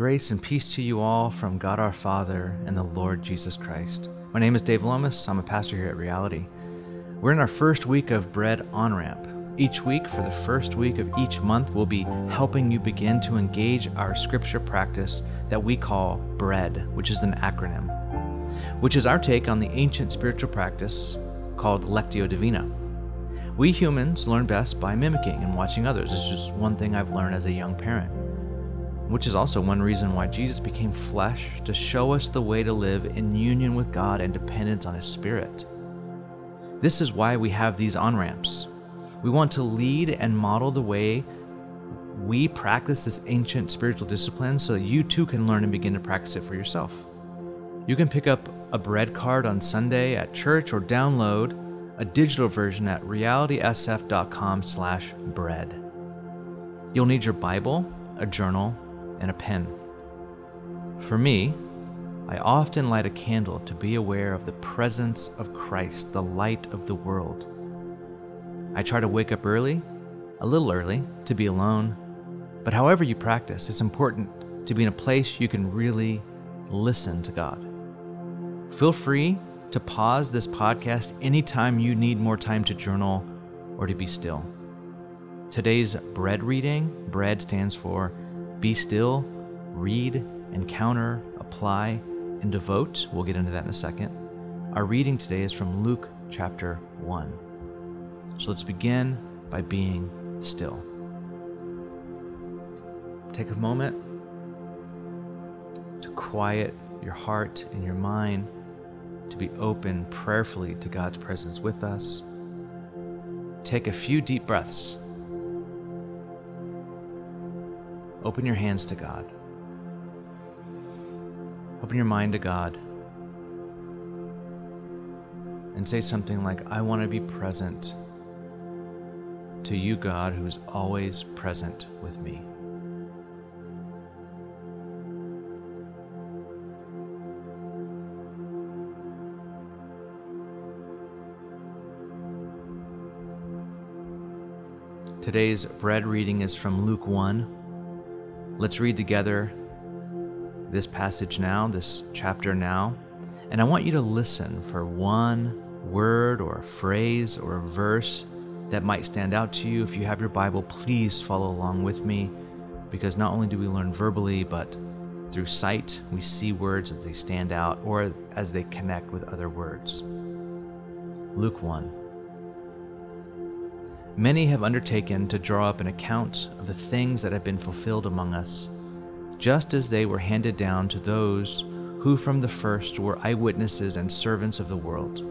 Grace and peace to you all from God our Father and the Lord Jesus Christ. My name is Dave Lomas. I'm a pastor here at Reality. We're in our first week of Bread On Ramp. Each week, for the first week of each month, we'll be helping you begin to engage our scripture practice that we call BREAD, which is an acronym, which is our take on the ancient spiritual practice called Lectio Divina. We humans learn best by mimicking and watching others. It's just one thing I've learned as a young parent, which is also one reason why Jesus became flesh to show us the way to live in union with God and dependence on His Spirit. This is why we have these on ramps. We want to lead and model the way we practice this ancient spiritual discipline so that you too can learn and begin to practice it for yourself. You can pick up a bread card on Sunday at church or download a digital version at realitysf.com/bread. You'll need your Bible, a journal, and a pen. For me, I often light a candle to be aware of the presence of Christ, the light of the world. I try to wake up early, a little early, to be alone. But however you practice, it's important to be in a place you can really listen to God. Feel free to pause this podcast anytime you need more time to journal or to be still. Today's bread reading, bread stands for be still, read, encounter, apply, and devote. We'll get into that in a second. Our reading today is from Luke chapter 1. So let's begin by being still. Take a moment to quiet your heart and your mind, to be open prayerfully to God's presence with us. Take a few deep breaths. Open your hands to God. Open your mind to God. And say something like, I want to be present to you, God, who is always present with me. Today's bread reading is from Luke 1. Let's read together this passage now, this chapter now, and I want you to listen for one word or a phrase or a verse that might stand out to you. If you have your Bible, please follow along with me because not only do we learn verbally, but through sight, we see words as they stand out or as they connect with other words. Luke 1. Many have undertaken to draw up an account of the things that have been fulfilled among us, just as they were handed down to those who from the first were eyewitnesses and servants of the world.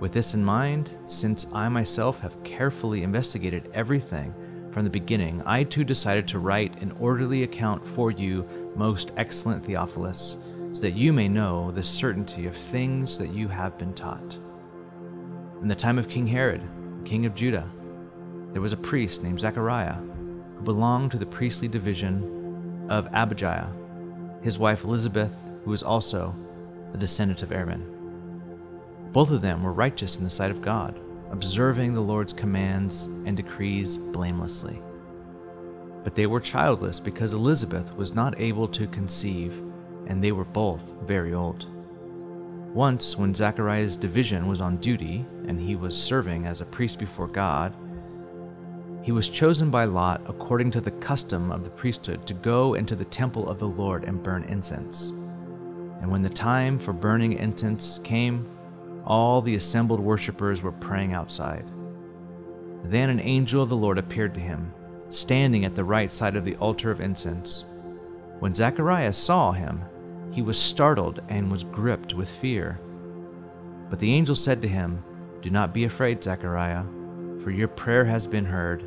With this in mind, since I myself have carefully investigated everything from the beginning, I too decided to write an orderly account for you, most excellent Theophilus, so that you may know the certainty of things that you have been taught. In the time of King Herod, king of Judah, there was a priest named Zechariah who belonged to the priestly division of Abijah, his wife Elizabeth, who was also a descendant of Aaron. Both of them were righteous in the sight of God, observing the Lord's commands and decrees blamelessly. But they were childless because Elizabeth was not able to conceive, and they were both very old. Once, when Zechariah's division was on duty and he was serving as a priest before God, he was chosen by Lot according to the custom of the priesthood to go into the temple of the Lord and burn incense. And when the time for burning incense came, all the assembled worshippers were praying outside. Then an angel of the Lord appeared to him, standing at the right side of the altar of incense. When Zacharias saw him, he was startled and was gripped with fear. But the angel said to him, Do not be afraid, Zechariah, for your prayer has been heard.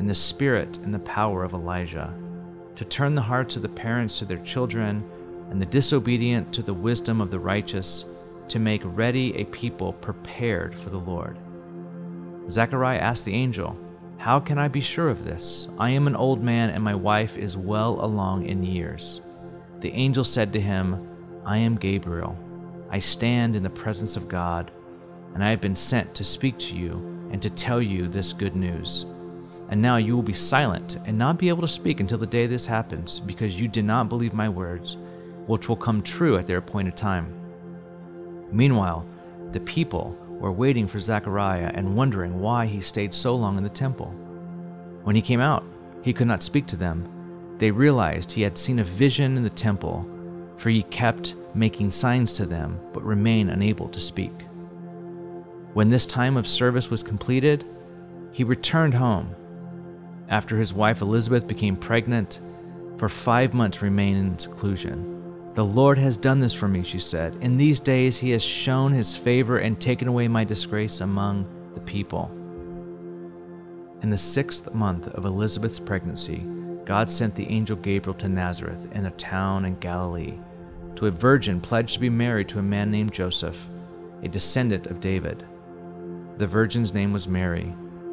in the spirit and the power of Elijah, to turn the hearts of the parents to their children and the disobedient to the wisdom of the righteous, to make ready a people prepared for the Lord. Zechariah asked the angel, How can I be sure of this? I am an old man, and my wife is well along in years. The angel said to him, I am Gabriel. I stand in the presence of God, and I have been sent to speak to you and to tell you this good news. And now you will be silent and not be able to speak until the day this happens, because you did not believe my words, which will come true at their appointed time. Meanwhile, the people were waiting for Zechariah and wondering why he stayed so long in the temple. When he came out, he could not speak to them. They realized he had seen a vision in the temple, for he kept making signs to them, but remained unable to speak. When this time of service was completed, he returned home. After his wife Elizabeth became pregnant, for five months remained in seclusion. The Lord has done this for me, she said. In these days he has shown his favor and taken away my disgrace among the people. In the sixth month of Elizabeth's pregnancy, God sent the angel Gabriel to Nazareth in a town in Galilee, to a virgin pledged to be married to a man named Joseph, a descendant of David. The virgin's name was Mary.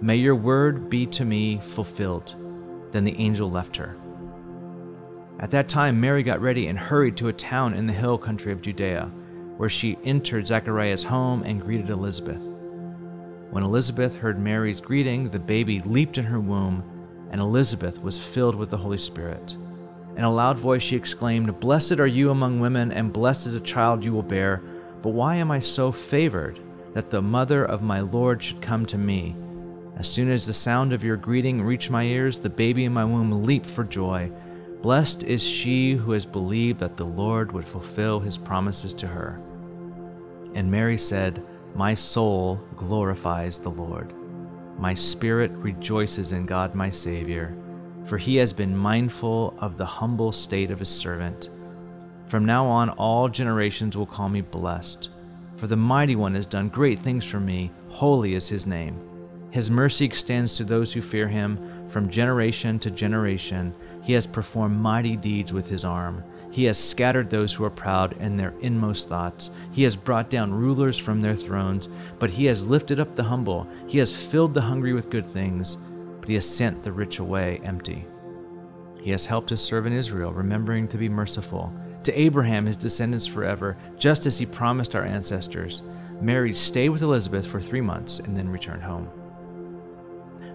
May your word be to me fulfilled. Then the angel left her. At that time, Mary got ready and hurried to a town in the hill country of Judea, where she entered Zechariah's home and greeted Elizabeth. When Elizabeth heard Mary's greeting, the baby leaped in her womb, and Elizabeth was filled with the Holy Spirit. In a loud voice, she exclaimed, Blessed are you among women, and blessed is the child you will bear. But why am I so favored that the mother of my Lord should come to me? As soon as the sound of your greeting reached my ears, the baby in my womb leaped for joy. Blessed is she who has believed that the Lord would fulfill his promises to her. And Mary said, My soul glorifies the Lord. My spirit rejoices in God my Savior, for he has been mindful of the humble state of his servant. From now on, all generations will call me blessed, for the Mighty One has done great things for me. Holy is his name. His mercy extends to those who fear him from generation to generation. He has performed mighty deeds with his arm. He has scattered those who are proud in their inmost thoughts. He has brought down rulers from their thrones, but he has lifted up the humble. He has filled the hungry with good things, but he has sent the rich away empty. He has helped his servant Israel, remembering to be merciful. To Abraham, his descendants forever, just as he promised our ancestors. Mary stayed with Elizabeth for three months and then returned home.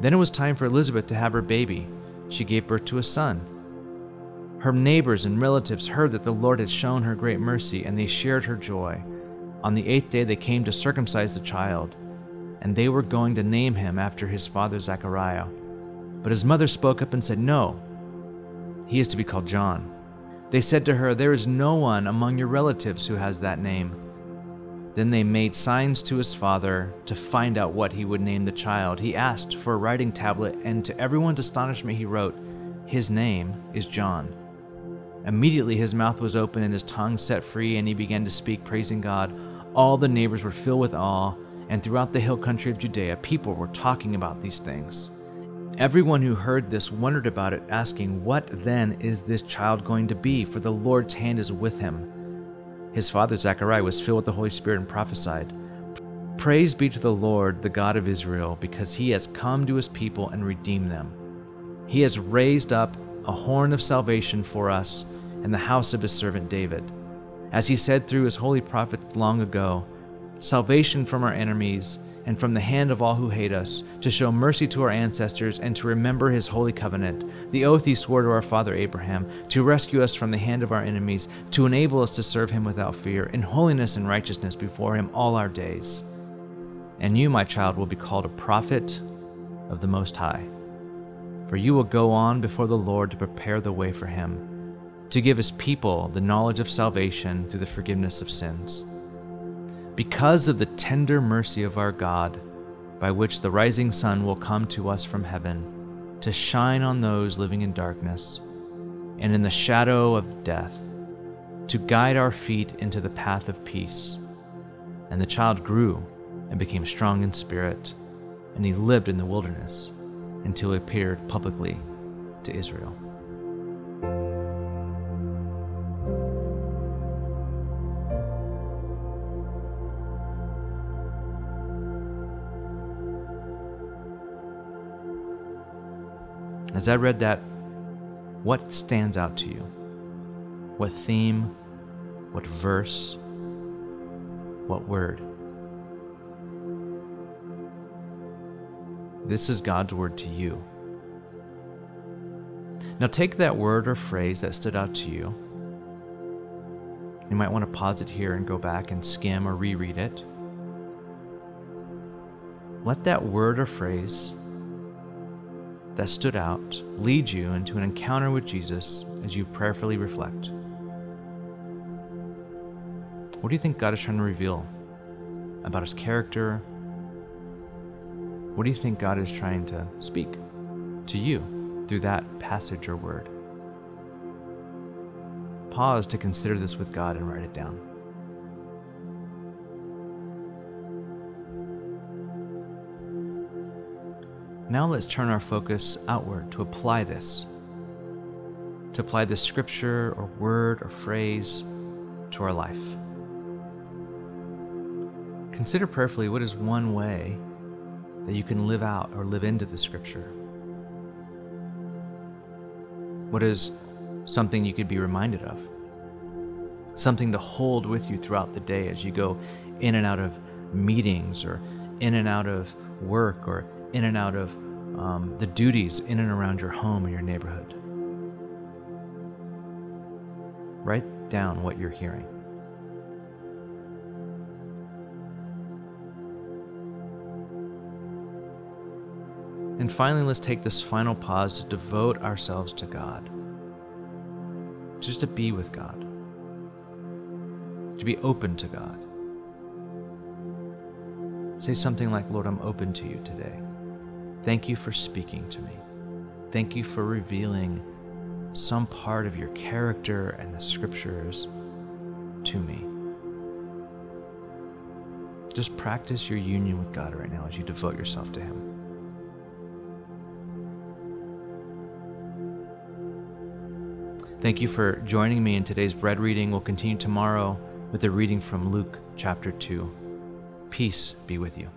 Then it was time for Elizabeth to have her baby she gave birth to a son. Her neighbors and relatives heard that the Lord had shown her great mercy, and they shared her joy. On the eighth day they came to circumcise the child, and they were going to name him after his father Zechariah. But his mother spoke up and said, No, he is to be called John. They said to her, There is no one among your relatives who has that name. Then they made signs to his father to find out what he would name the child. He asked for a writing tablet, and to everyone's astonishment, he wrote, His name is John. Immediately his mouth was open and his tongue set free, and he began to speak, praising God. All the neighbors were filled with awe, and throughout the hill country of Judea, people were talking about these things. Everyone who heard this wondered about it, asking, What then is this child going to be? For the Lord's hand is with him. His father Zechariah was filled with the Holy Spirit and prophesied Praise be to the Lord, the God of Israel, because he has come to his people and redeemed them. He has raised up a horn of salvation for us in the house of his servant David, as he said through his holy prophets long ago salvation from our enemies and from the hand of all who hate us, to show mercy to our ancestors and to remember his holy covenant, the oath he swore to our father Abraham, to rescue us from the hand of our enemies, to enable us to serve him without fear, in holiness and righteousness before him all our days. And you, my child, will be called a prophet of the Most High. For you will go on before the Lord to prepare the way for him, to give his people the knowledge of salvation through the forgiveness of sins because of the tender mercy of our God, by which the rising sun will come to us from heaven, to shine on those living in darkness and in the shadow of death, to guide our feet into the path of peace. And the child grew and became strong in spirit, and he lived in the wilderness until he appeared publicly to Israel. As I read that, what stands out to you? What theme? What verse? What word? This is God's word to you. Now take that word or phrase that stood out to you. You might want to pause it here and go back and skim or reread it. Let that word or phrase that stood out lead you into an encounter with Jesus as you prayerfully reflect? What do you think God is trying to reveal about his character? What do you think God is trying to speak to you through that passage or word? Pause to consider this with God and write it down. Now let's turn our focus outward to apply this, to apply this scripture or word or phrase to our life. Consider prayerfully what is one way that you can live out or live into the scripture. What is something you could be reminded of? Something to hold with you throughout the day as you go in and out of meetings or in and out of work or in and out of um, the duties in and around your home and your neighborhood. Write down what you're hearing. And finally, let's take this final pause to devote ourselves to God. Just to be with God, to be open to God. Say something like, Lord, I'm open to you today. Thank you for speaking to me. Thank you for revealing some part of your character and the scriptures to me. Just practice your union with God right now as you devote yourself to Him. Thank you for joining me in today's bread reading. We'll continue tomorrow with a reading from Luke chapter 2. Peace be with you.